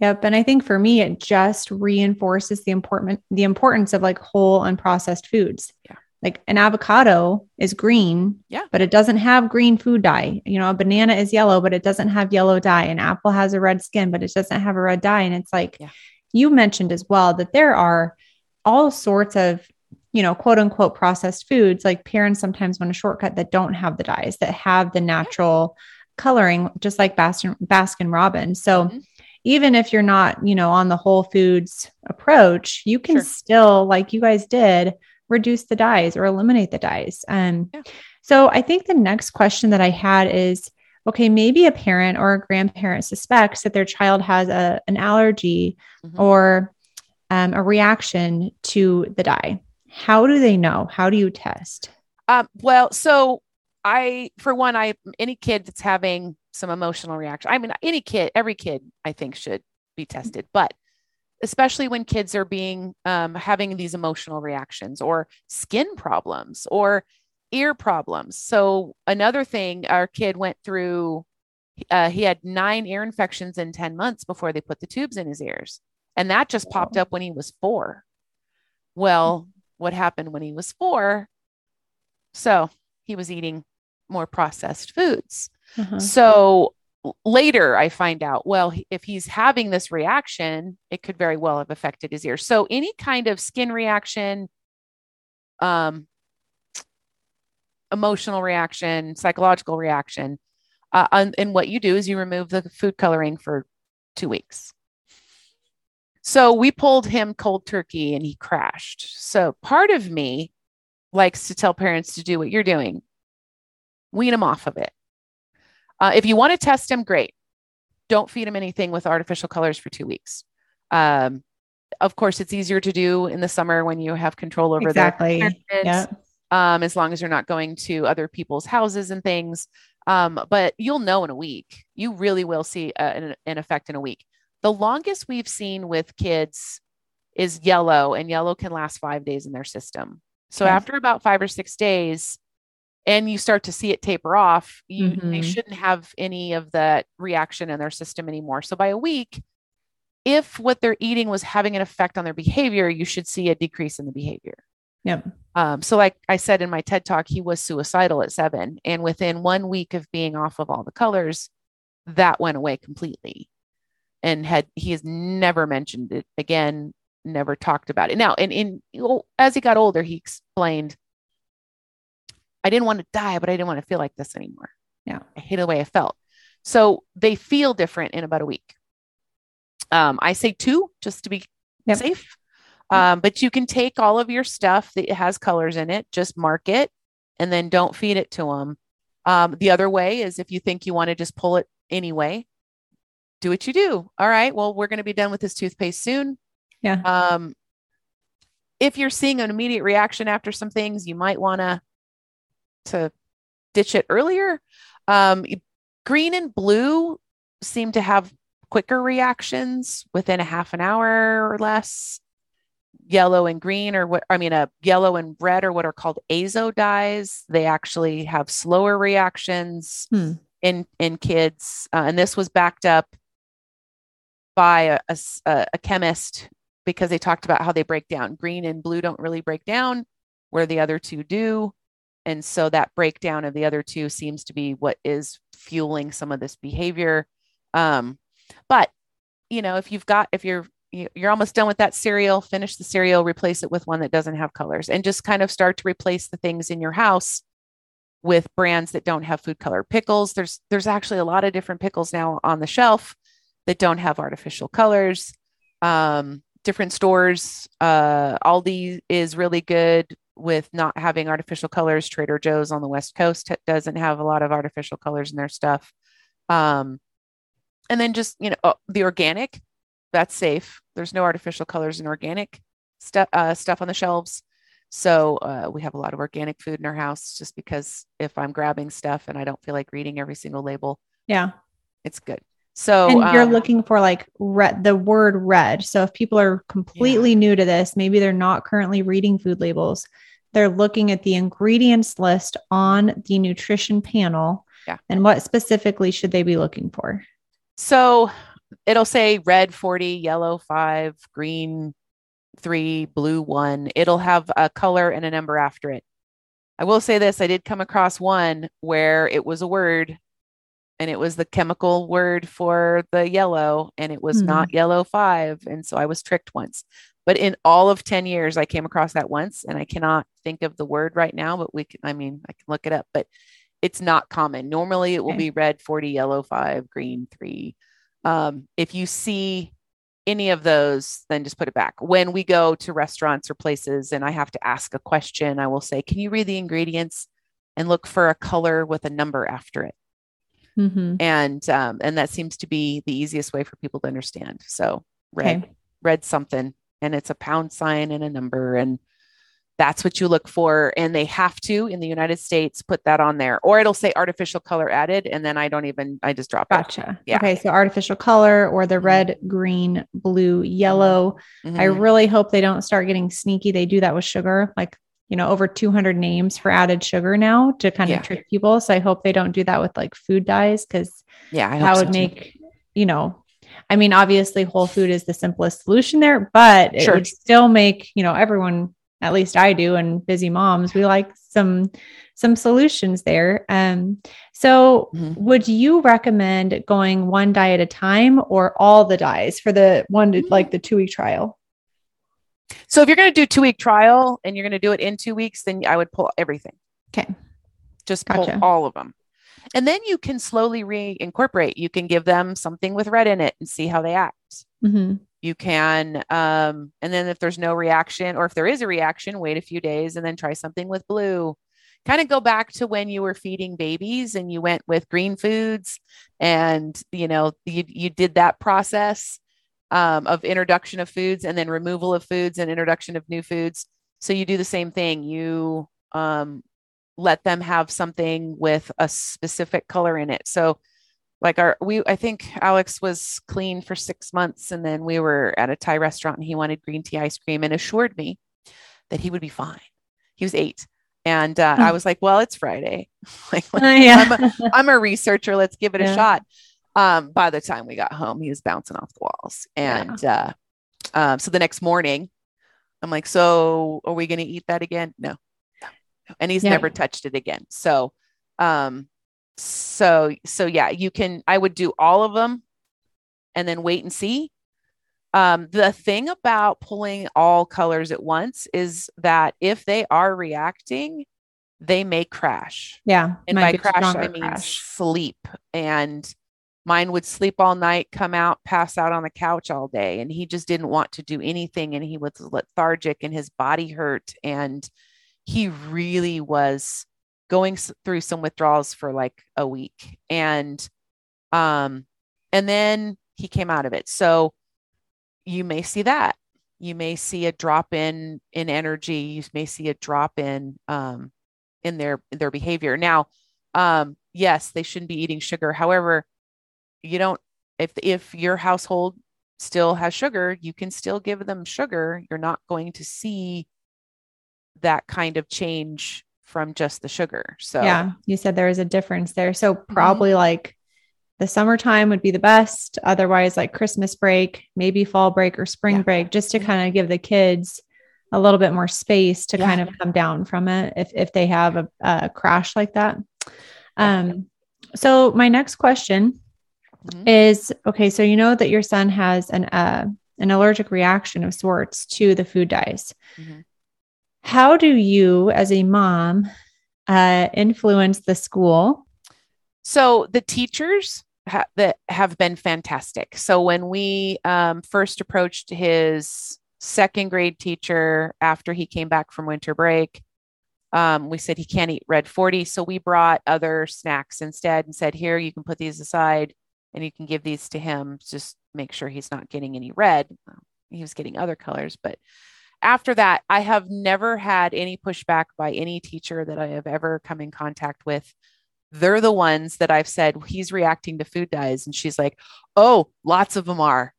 Yep. And I think for me, it just reinforces the important the importance of like whole unprocessed foods. Yeah like an avocado is green, yeah, but it doesn't have green food dye. You know, a banana is yellow, but it doesn't have yellow dye. An apple has a red skin, but it doesn't have a red dye. And it's like yeah. you mentioned as well that there are all sorts of, you know, quote unquote processed foods. Like parents sometimes want a shortcut that don't have the dyes, that have the natural coloring, just like Baskin, Baskin Robbins. So mm-hmm even if you're not, you know, on the whole foods approach, you can sure. still, like you guys did, reduce the dyes or eliminate the dyes. Um, yeah. So I think the next question that I had is okay, maybe a parent or a grandparent suspects that their child has a, an allergy mm-hmm. or um, a reaction to the dye. How do they know? How do you test? Um, well, so I, for one, I any kid that's having some emotional reaction. I mean, any kid, every kid, I think should be tested. But especially when kids are being um, having these emotional reactions or skin problems or ear problems. So another thing, our kid went through. Uh, he had nine ear infections in 10 months before they put the tubes in his ears. And that just popped up when he was four. Well, what happened when he was four? So he was eating more processed foods. Uh-huh. So later I find out, well, if he's having this reaction, it could very well have affected his ear. So any kind of skin reaction, um, emotional reaction, psychological reaction, uh, and, and what you do is you remove the food coloring for two weeks. So we pulled him cold turkey and he crashed. So part of me likes to tell parents to do what you're doing wean them off of it. Uh, if you want to test them, great. Don't feed them anything with artificial colors for two weeks. Um, of course, it's easier to do in the summer when you have control over exactly. Yeah. Um, as long as you're not going to other people's houses and things. Um, but you'll know in a week. You really will see uh, an, an effect in a week. The longest we've seen with kids is yellow, and yellow can last five days in their system. So okay. after about five or six days, and you start to see it taper off, you mm-hmm. they shouldn't have any of that reaction in their system anymore. So by a week, if what they're eating was having an effect on their behavior, you should see a decrease in the behavior. Yep. Um, so, like I said in my TED talk, he was suicidal at seven. And within one week of being off of all the colors, that went away completely. And had he has never mentioned it again, never talked about it. Now, and in as he got older, he explained, I didn't want to die, but I didn't want to feel like this anymore. Yeah. I hated the way I felt. So they feel different in about a week. Um, I say two just to be yep. safe. Um, but you can take all of your stuff that has colors in it, just mark it, and then don't feed it to them. Um, the other way is if you think you want to just pull it anyway, do what you do. All right. Well, we're going to be done with this toothpaste soon. Yeah. Um, if you're seeing an immediate reaction after some things, you might want to to ditch it earlier. Um, green and blue seem to have quicker reactions within a half an hour or less. Yellow and green, or what I mean, a yellow and red, are what are called azo dyes. They actually have slower reactions hmm. in in kids, uh, and this was backed up by a, a, a chemist because they talked about how they break down. Green and blue don't really break down, where the other two do. And so that breakdown of the other two seems to be what is fueling some of this behavior. Um, but you know, if you've got if you're you're almost done with that cereal, finish the cereal, replace it with one that doesn't have colors, and just kind of start to replace the things in your house with brands that don't have food color pickles. There's there's actually a lot of different pickles now on the shelf that don't have artificial colors. Um, different stores, uh, Aldi is really good with not having artificial colors. Trader Joe's on the West Coast doesn't have a lot of artificial colors in their stuff. Um, and then just you know oh, the organic that's safe there's no artificial colors in organic stuff uh, stuff on the shelves so uh, we have a lot of organic food in our house just because if i'm grabbing stuff and i don't feel like reading every single label yeah it's good so and you're um, looking for like red the word red so if people are completely yeah. new to this maybe they're not currently reading food labels they're looking at the ingredients list on the nutrition panel yeah. and what specifically should they be looking for so it'll say red 40, yellow five, green three, blue one. It'll have a color and a number after it. I will say this I did come across one where it was a word and it was the chemical word for the yellow and it was mm not yellow five. And so I was tricked once. But in all of 10 years, I came across that once and I cannot think of the word right now, but we can, I mean, I can look it up. But it's not common. Normally it will okay. be red 40, yellow five, green three. Um, if you see any of those, then just put it back. When we go to restaurants or places and I have to ask a question, I will say, Can you read the ingredients and look for a color with a number after it? Mm-hmm. And um, and that seems to be the easiest way for people to understand. So red, okay. red something, and it's a pound sign and a number, and that's what you look for. And they have to in the united states put that on there or it'll say artificial color added and then i don't even i just drop gotcha. It. yeah. Okay so artificial color or the mm-hmm. red green blue yellow. Mm-hmm. i really hope they don't start getting sneaky. They do that with sugar like you know over 200 names for added sugar now to kind of trick people. So i hope they don't do that with like food dyes because yeah that would so make you know I mean, obviously, whole food is the simplest solution there, but sure. it would still make you know everyone at least I do, and busy moms, we like some some solutions there. Um, so mm-hmm. would you recommend going one dye at a time or all the dyes for the one to, like the two week trial? So if you're going to do two week trial and you're going to do it in two weeks, then I would pull everything. Okay. Just pull all of them. And then you can slowly reincorporate. You can give them something with red in it and see how they act. Mm-hmm. You can, um, and then if there's no reaction, or if there is a reaction, wait a few days and then try something with blue. kind of go back to when you were feeding babies and you went with green foods and you know you, you did that process um, of introduction of foods and then removal of foods and introduction of new foods so you do the same thing you um, let them have something with a specific color in it so like our we i think alex was clean for six months and then we were at a thai restaurant and he wanted green tea ice cream and assured me that he would be fine he was eight and uh, I hmm. was like, well, it's Friday. like, uh, yeah. I'm, a, I'm, a researcher. Let's give it yeah. a shot. Um, by the time we got home, he was bouncing off the walls. And yeah. uh, um, so the next morning, I'm like, so are we going to eat that again? No. And he's yeah. never touched it again. So, um, so, so yeah, you can, I would do all of them and then wait and see um, the thing about pulling all colors at once is that if they are reacting, they may crash. Yeah. And by crash, I mean crash. sleep. And mine would sleep all night, come out, pass out on the couch all day. And he just didn't want to do anything. And he was lethargic and his body hurt. And he really was going through some withdrawals for like a week. And, um, and then he came out of it. So, you may see that. You may see a drop in in energy. You may see a drop in um, in their their behavior. Now um, yes they shouldn't be eating sugar. However you don't if if your household still has sugar you can still give them sugar. You're not going to see that kind of change from just the sugar so yeah you said there is a difference there so mm-hmm. probably mm-hmm. like the summertime would be the best. Otherwise, like Christmas break, maybe fall break or spring yeah. break, just to kind of give the kids a little bit more space to yeah. kind of come down from it if, if they have a, a crash like that. Um, so my next question mm-hmm. is okay. So you know that your son has an uh, an allergic reaction of sorts to the food dyes. Mm-hmm. How do you, as a mom, uh, influence the school? So the teachers ha- that have been fantastic. So when we um, first approached his second grade teacher after he came back from winter break, um, we said he can't eat red 40. So we brought other snacks instead and said, here, you can put these aside and you can give these to him. Just make sure he's not getting any red. He was getting other colors. But after that, I have never had any pushback by any teacher that I have ever come in contact with they're the ones that I've said he's reacting to food dyes. And she's like, oh, lots of them are.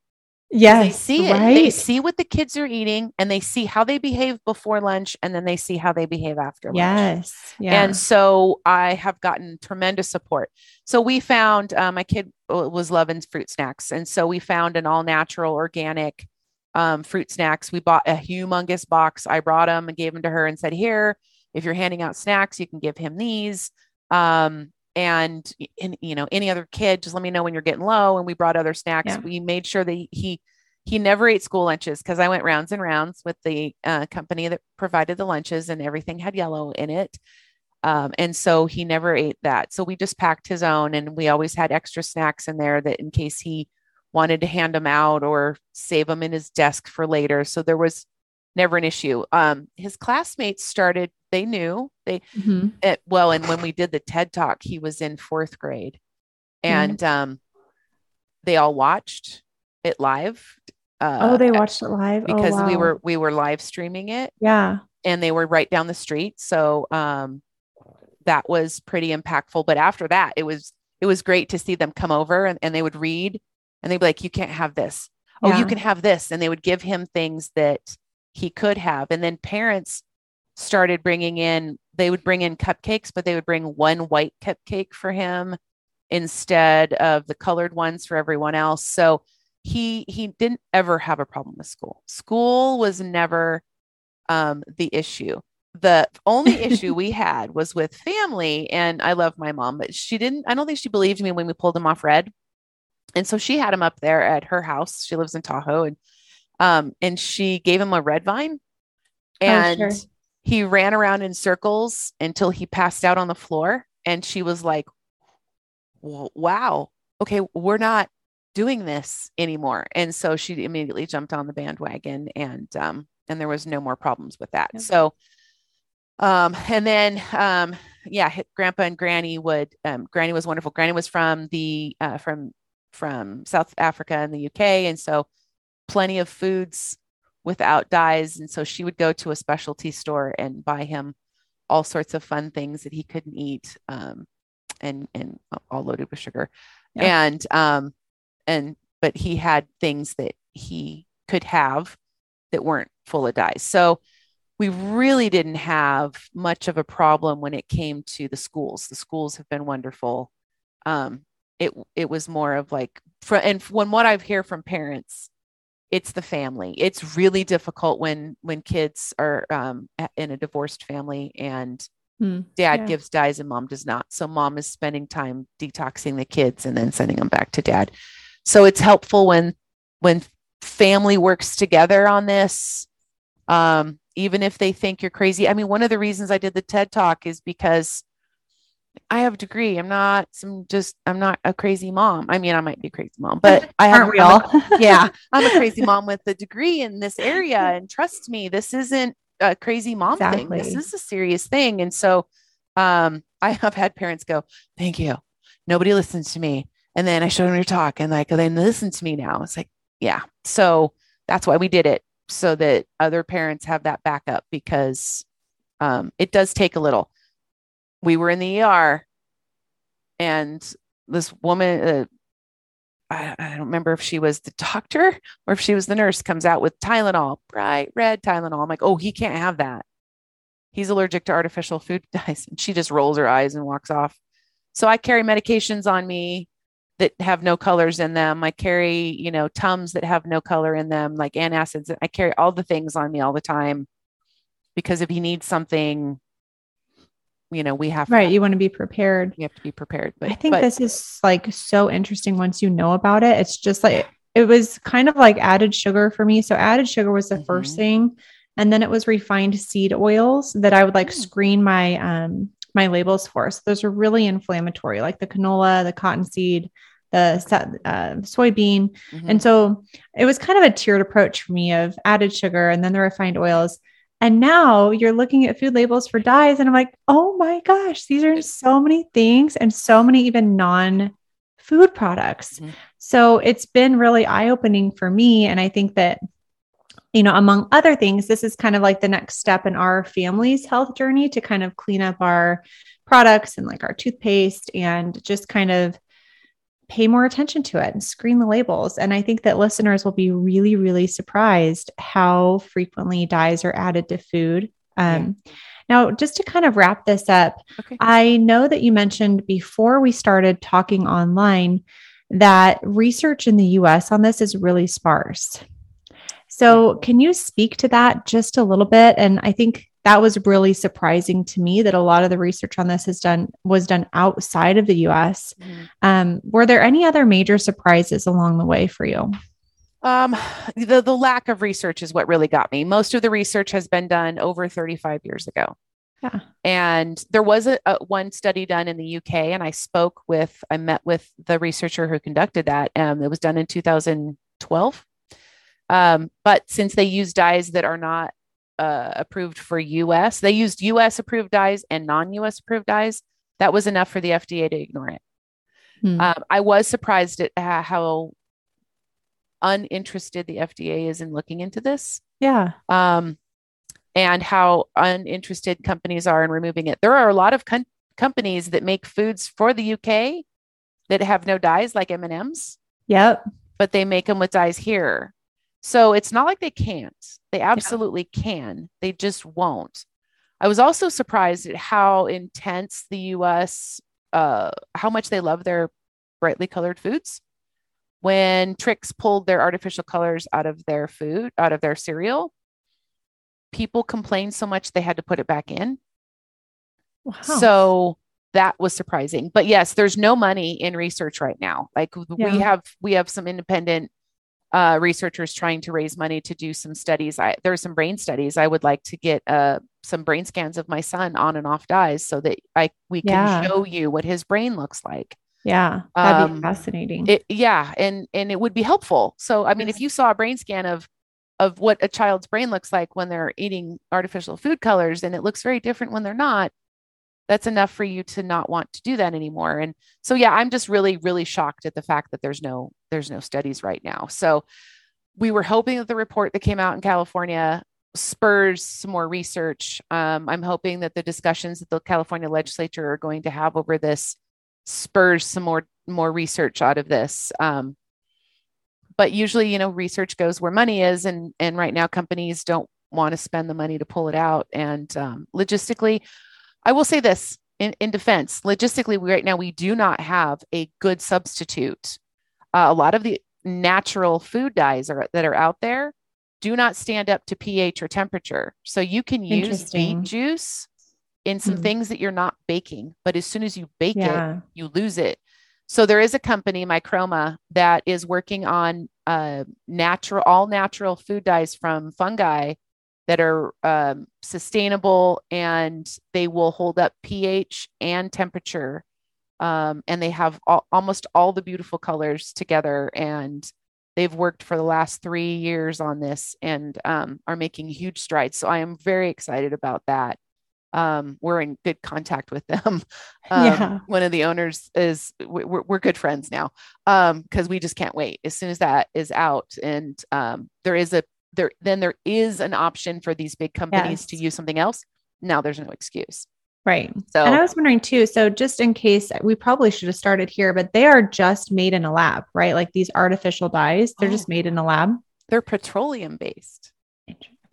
Yeah. They see right? it. They see what the kids are eating and they see how they behave before lunch and then they see how they behave after lunch. Yes. Yeah. And so I have gotten tremendous support. So we found uh, my kid was loving fruit snacks. And so we found an all natural organic um, fruit snacks. We bought a humongous box. I brought them and gave them to her and said, here, if you're handing out snacks, you can give him these um, and in, you know any other kid just let me know when you're getting low and we brought other snacks yeah. we made sure that he he never ate school lunches because i went rounds and rounds with the uh, company that provided the lunches and everything had yellow in it um, and so he never ate that so we just packed his own and we always had extra snacks in there that in case he wanted to hand them out or save them in his desk for later so there was never an issue. Um, his classmates started, they knew they, mm-hmm. it, well, and when we did the TED talk, he was in fourth grade and, mm-hmm. um, they all watched it live. Uh, oh, they watched it live oh, because oh, wow. we were, we were live streaming it. Yeah. And they were right down the street. So, um, that was pretty impactful. But after that, it was, it was great to see them come over and, and they would read and they'd be like, you can't have this. Oh, yeah. you can have this. And they would give him things that he could have. And then parents started bringing in, they would bring in cupcakes, but they would bring one white cupcake for him instead of the colored ones for everyone else. So he he didn't ever have a problem with school. School was never um, the issue. The only issue we had was with family, and I love my mom, but she didn't. I don't think she believed me when we pulled him off red, and so she had him up there at her house. She lives in Tahoe, and um, and she gave him a red vine and oh, sure. he ran around in circles until he passed out on the floor. And she was like, wow, okay, we're not doing this anymore. And so she immediately jumped on the bandwagon and, um, and there was no more problems with that. So, Um, and then, um, yeah, grandpa and granny would, um, granny was wonderful. Granny was from the, uh, from, from South Africa and the UK. And so plenty of foods without dyes. And so she would go to a specialty store and buy him all sorts of fun things that he couldn't eat. Um, and, and all loaded with sugar. Yeah. And, um, and, but he had things that he could have that weren't full of dyes. So we really didn't have much of a problem when it came to the schools. The schools have been wonderful. Um, it it was more of like, from and when what I've hear from parents, it's the family. It's really difficult when when kids are um, in a divorced family and hmm. dad yeah. gives dyes and mom does not. So mom is spending time detoxing the kids and then sending them back to dad. So it's helpful when when family works together on this um, even if they think you're crazy. I mean, one of the reasons I did the TED talk is because I have a degree. I'm not some just I'm not a crazy mom. I mean, I might be a crazy mom, but I have we all? yeah, I'm a crazy mom with a degree in this area. And trust me, this isn't a crazy mom exactly. thing. This is a serious thing. And so um, I have had parents go, Thank you. Nobody listens to me. And then I showed them your talk and like, they listen to me now. It's like, yeah. So that's why we did it so that other parents have that backup because um, it does take a little. We were in the ER and this woman, uh, I, I, don't remember if she was the doctor or if she was the nurse, comes out with Tylenol, bright red Tylenol. I'm like, oh, he can't have that. He's allergic to artificial food dyes. And she just rolls her eyes and walks off. So I carry medications on me that have no colors in them. I carry, you know, Tums that have no color in them, like antacids. I carry all the things on me all the time because if he needs something, you know, we have right. To, you want to be prepared. You have to be prepared. But I think but, this is like so interesting once you know about it. It's just like it was kind of like added sugar for me. So added sugar was the mm-hmm. first thing. And then it was refined seed oils that I would like mm. screen my um my labels for. So those are really inflammatory, like the canola, the cottonseed, the uh, soybean. Mm-hmm. And so it was kind of a tiered approach for me of added sugar and then the refined oils. And now you're looking at food labels for dyes, and I'm like, oh my gosh, these are so many things and so many even non food products. Mm-hmm. So it's been really eye opening for me. And I think that you know, among other things, this is kind of like the next step in our family's health journey to kind of clean up our products and like our toothpaste and just kind of pay more attention to it and screen the labels. And I think that listeners will be really, really surprised how frequently dyes are added to food. Um, yeah. Now, just to kind of wrap this up, okay. I know that you mentioned before we started talking online that research in the US on this is really sparse. So, can you speak to that just a little bit? And I think that was really surprising to me that a lot of the research on this has done was done outside of the US. Mm-hmm. Um, were there any other major surprises along the way for you? Um, the the lack of research is what really got me. Most of the research has been done over 35 years ago. Yeah. And there was a, a, one study done in the UK, and I spoke with, I met with the researcher who conducted that. Um, it was done in 2012. Um, but since they use dyes that are not uh, approved for US, they used US approved dyes and non US approved dyes. That was enough for the FDA to ignore it. Hmm. Um, I was surprised at how uninterested the FDA is in looking into this. Yeah. Um, and how uninterested companies are in removing it. There are a lot of com- companies that make foods for the UK that have no dyes, like M and M's. Yep. But they make them with dyes here. So it's not like they can't. They absolutely yeah. can. They just won't. I was also surprised at how intense the US, uh, how much they love their brightly colored foods. When Trix pulled their artificial colors out of their food, out of their cereal, people complained so much they had to put it back in. Wow. So that was surprising. But yes, there's no money in research right now. Like yeah. we have we have some independent uh, researchers trying to raise money to do some studies. I, there are some brain studies. I would like to get uh, some brain scans of my son on and off dyes so that I we can yeah. show you what his brain looks like. Yeah, that'd um, be fascinating. It, yeah, and and it would be helpful. So I mean, if you saw a brain scan of of what a child's brain looks like when they're eating artificial food colors and it looks very different when they're not that's enough for you to not want to do that anymore and so yeah i'm just really really shocked at the fact that there's no there's no studies right now. So we were hoping that the report that came out in california spurs some more research. Um, i'm hoping that the discussions that the california legislature are going to have over this spurs some more more research out of this. Um, but usually you know research goes where money is and and right now companies don't want to spend the money to pull it out. And um, logistically i will say this in, in defense logistically right now we do not have a good substitute uh, a lot of the natural food dyes are, that are out there do not stand up to ph or temperature so you can use beet juice in some mm. things that you're not baking but as soon as you bake yeah. it you lose it so there is a company, Michroma, that is working on uh, natural, all natural food dyes from fungi that are um, sustainable and they will hold up pH and temperature. Um, and they have all, almost all the beautiful colors together. And they've worked for the last three years on this and um, are making huge strides. So I am very excited about that um, we're in good contact with them. Um, yeah. One of the owners is we're, we're good friends now because um, we just can't wait. As soon as that is out, and um, there is a there, then there is an option for these big companies yes. to use something else. Now there's no excuse. Right. So, and I was wondering too. So, just in case we probably should have started here, but they are just made in a lab, right? Like these artificial dyes, they're oh. just made in a lab. They're petroleum based.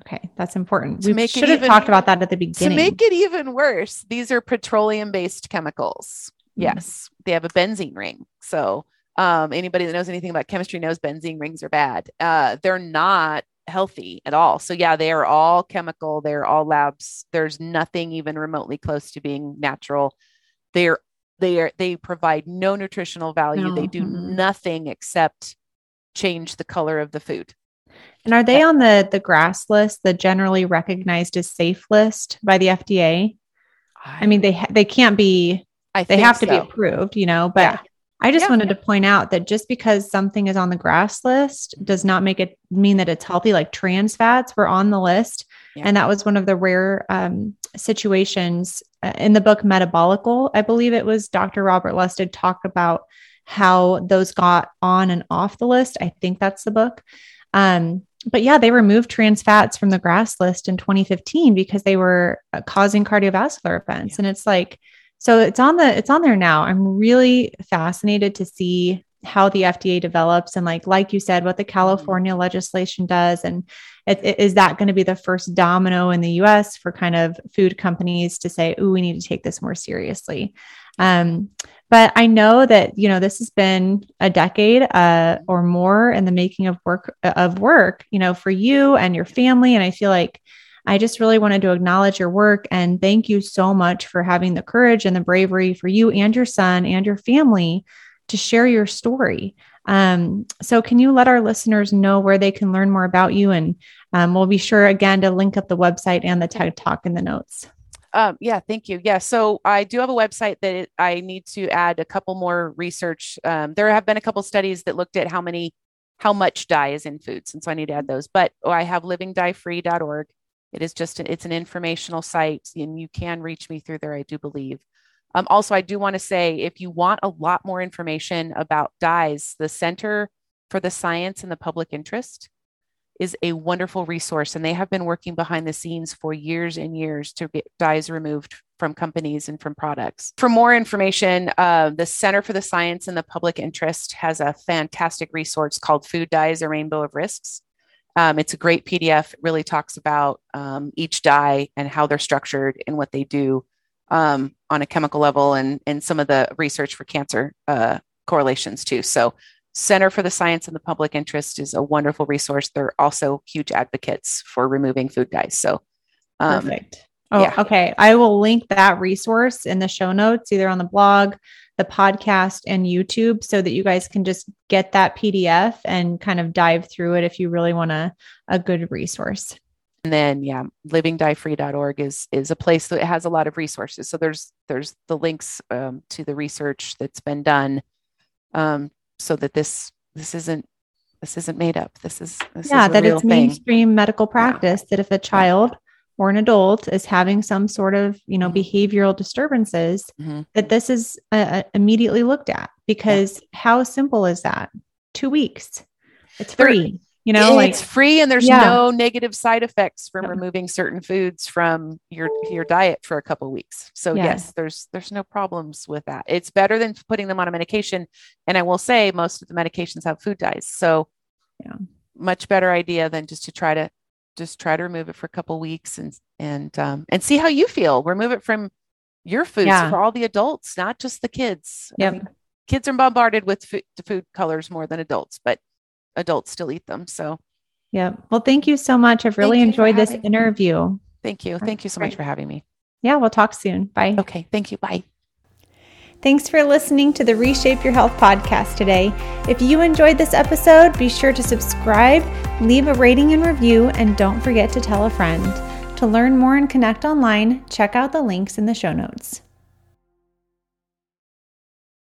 Okay, that's important. To we make should have even, talked about that at the beginning. To make it even worse, these are petroleum based chemicals. Mm. Yes, they have a benzene ring. So, um, anybody that knows anything about chemistry knows benzene rings are bad. Uh, they're not healthy at all. So, yeah, they are all chemical. They're all labs. There's nothing even remotely close to being natural. They're they are they provide no nutritional value. No. They do mm-hmm. nothing except change the color of the food. And are they on the the GRAS list, the generally recognized as safe list by the FDA? I, I mean, they ha- they can't be. I they have to so. be approved, you know. But yeah. I just yeah. wanted to point out that just because something is on the GRAS list does not make it mean that it's healthy. Like trans fats were on the list, yeah. and that was one of the rare um, situations uh, in the book Metabolical. I believe it was Dr. Robert Lustig talked about how those got on and off the list. I think that's the book. Um, but yeah, they removed trans fats from the GRAS list in 2015 because they were uh, causing cardiovascular events. Yeah. And it's like, so it's on the it's on there now. I'm really fascinated to see how the FDA develops and like like you said, what the mm-hmm. California legislation does, and it, it, is that going to be the first domino in the U.S. for kind of food companies to say, "Oh, we need to take this more seriously." Um, but I know that you know this has been a decade uh, or more in the making of work of work, you know, for you and your family. And I feel like I just really wanted to acknowledge your work and thank you so much for having the courage and the bravery for you and your son and your family to share your story. Um, so, can you let our listeners know where they can learn more about you? And um, we'll be sure again to link up the website and the TED Talk in the notes. Um, yeah, thank you. Yeah, so I do have a website that I need to add a couple more research. Um, there have been a couple studies that looked at how many, how much dye is in foods, and so I need to add those. But oh, I have livingdyefree.org. It is just an, it's an informational site, and you can reach me through there. I do believe. Um, also, I do want to say if you want a lot more information about dyes, the Center for the Science and the Public Interest is a wonderful resource and they have been working behind the scenes for years and years to get dyes removed from companies and from products. For more information, uh, the Center for the Science and the Public Interest has a fantastic resource called Food Dyes, a Rainbow of Risks. Um, it's a great PDF. It really talks about um, each dye and how they're structured and what they do um, on a chemical level and, and some of the research for cancer uh, correlations too. So Center for the Science and the Public Interest is a wonderful resource. They're also huge advocates for removing food dyes. So, um, perfect. Oh, yeah. okay. I will link that resource in the show notes, either on the blog, the podcast, and YouTube, so that you guys can just get that PDF and kind of dive through it if you really want a, a good resource. And then, yeah, livingdyefree.org is is a place that has a lot of resources. So there's there's the links um, to the research that's been done um, so that this this isn't this isn't made up. This is this yeah, is that real it's thing. mainstream medical practice that if a child or an adult is having some sort of, you know, Mhm. behavioral disturbances, Mhm. that this is uh, immediately looked at because how simple is that? Two weeks. It's free, you know, like it's free and there's Yeah. no negative side effects from Yep. removing certain foods from your your diet for a couple weeks. So Yes. yes, there's there's no problems with that. It's better than putting them on a medication. And I will say most of the medications have food dyes. So Yeah. much better idea than just to try to just try to remove it for a couple weeks and and um and see how you feel. Remove it from your foods Yeah. for all the adults, not just the kids. I mean, kids are bombarded with food, food colors more than adults, but adults still eat them. So yeah. Well, thank you so much. I've really enjoyed this having me. interview. thank you. Thank you so much for having me. Yeah, we'll talk soon. Bye. Okay. Thank you. Bye. Thanks for listening to the Reshape Your Health podcast today. If you enjoyed this episode, be sure to subscribe, leave a rating and review, and don't forget to tell a friend. To learn more and connect online, check out the links in the show notes.